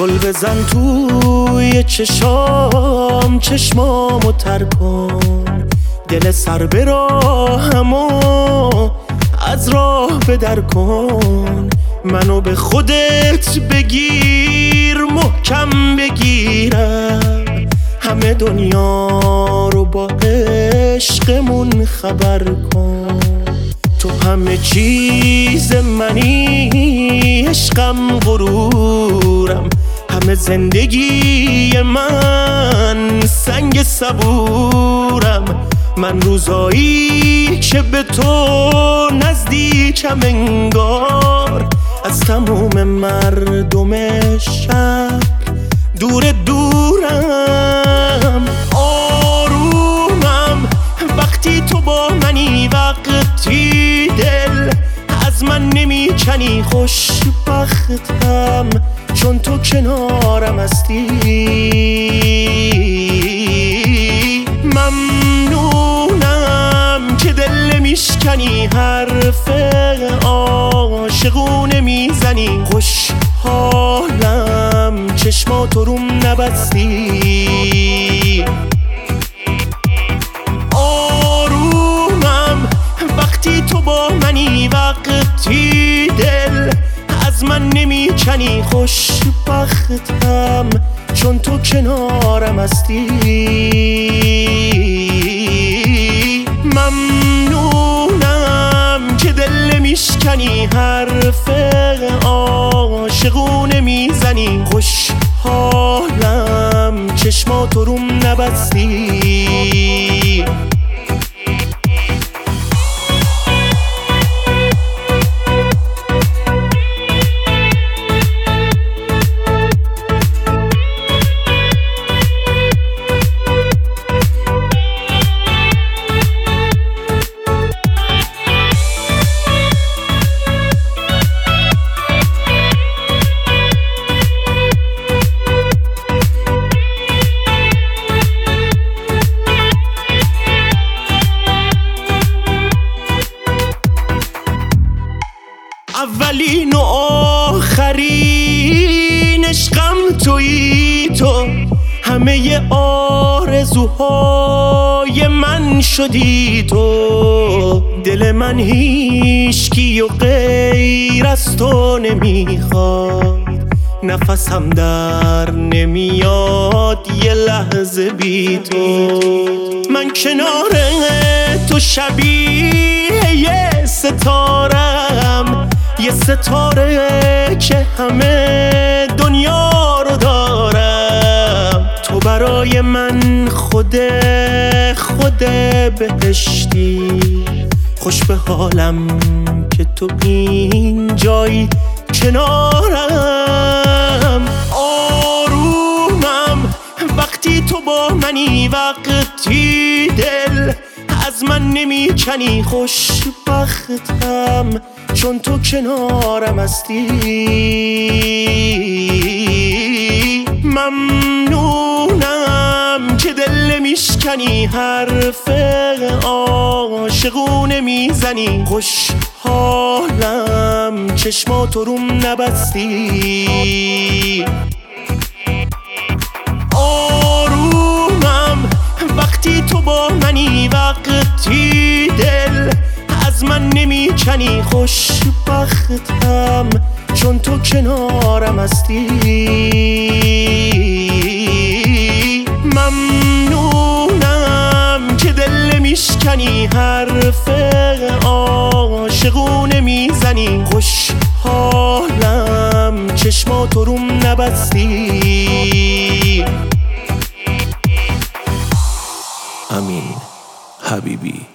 زل بزن توی چشام چشمامو تر کن. دل سر به راهمو از راه بدر کن. منو به خودت بگیر محکم بگیرم. همه دنیا رو با عشقمون خبر کن. تو همه چیز منی عشقم غرورم زندگی من سنگ صبورم. من روزایی که به تو نزدیکم انگار. از تموم مردم شهر دور دورم. آرومم وقتی تو با منی وقتی دل از من نمی‌کنی خوشبختم. چون تو کنارم هستی. ممنونم که دل نمیشکنی حرف عاشقونه می‌زنی. خوشحالم چشماتو روم نبستی. من نمی‌کنی خوشبختم چون تو کنارم هستی. ممنونم که دل نمیشکنی حرف عاشقونه می‌زنی. خوشحالم چشماتو روم نبستی. اولین و آخرین عشقم تویی تو. همه آرزوهای من شدی تو. دل من هیچکی و غیر از تو نمی‌خواد. نفسم در نمیاد یه لحظه بی تو. من کنار تو شبیه یه ستارم. یه ستاره که همه دنیا رو دارم. تو برای من خود خود بهشتی. خوش به حالم که تو این جایی کنارم. آرومم وقتی تو با منی وقتی دل از من نمی‌کنی خوشبختم چون تو کنارم هستی. ممنونم که دل نمیشکنی حرف عاشقونه می‌زنی. خوشحالم چشماتو روم نبستی. آرومم وقتی تو با منی وقتی مستی ممنونم که دل میشکنی حرف عاشقونه می‌زنی. خوشحالم چشما تو روم نبستی. امین حبیبی.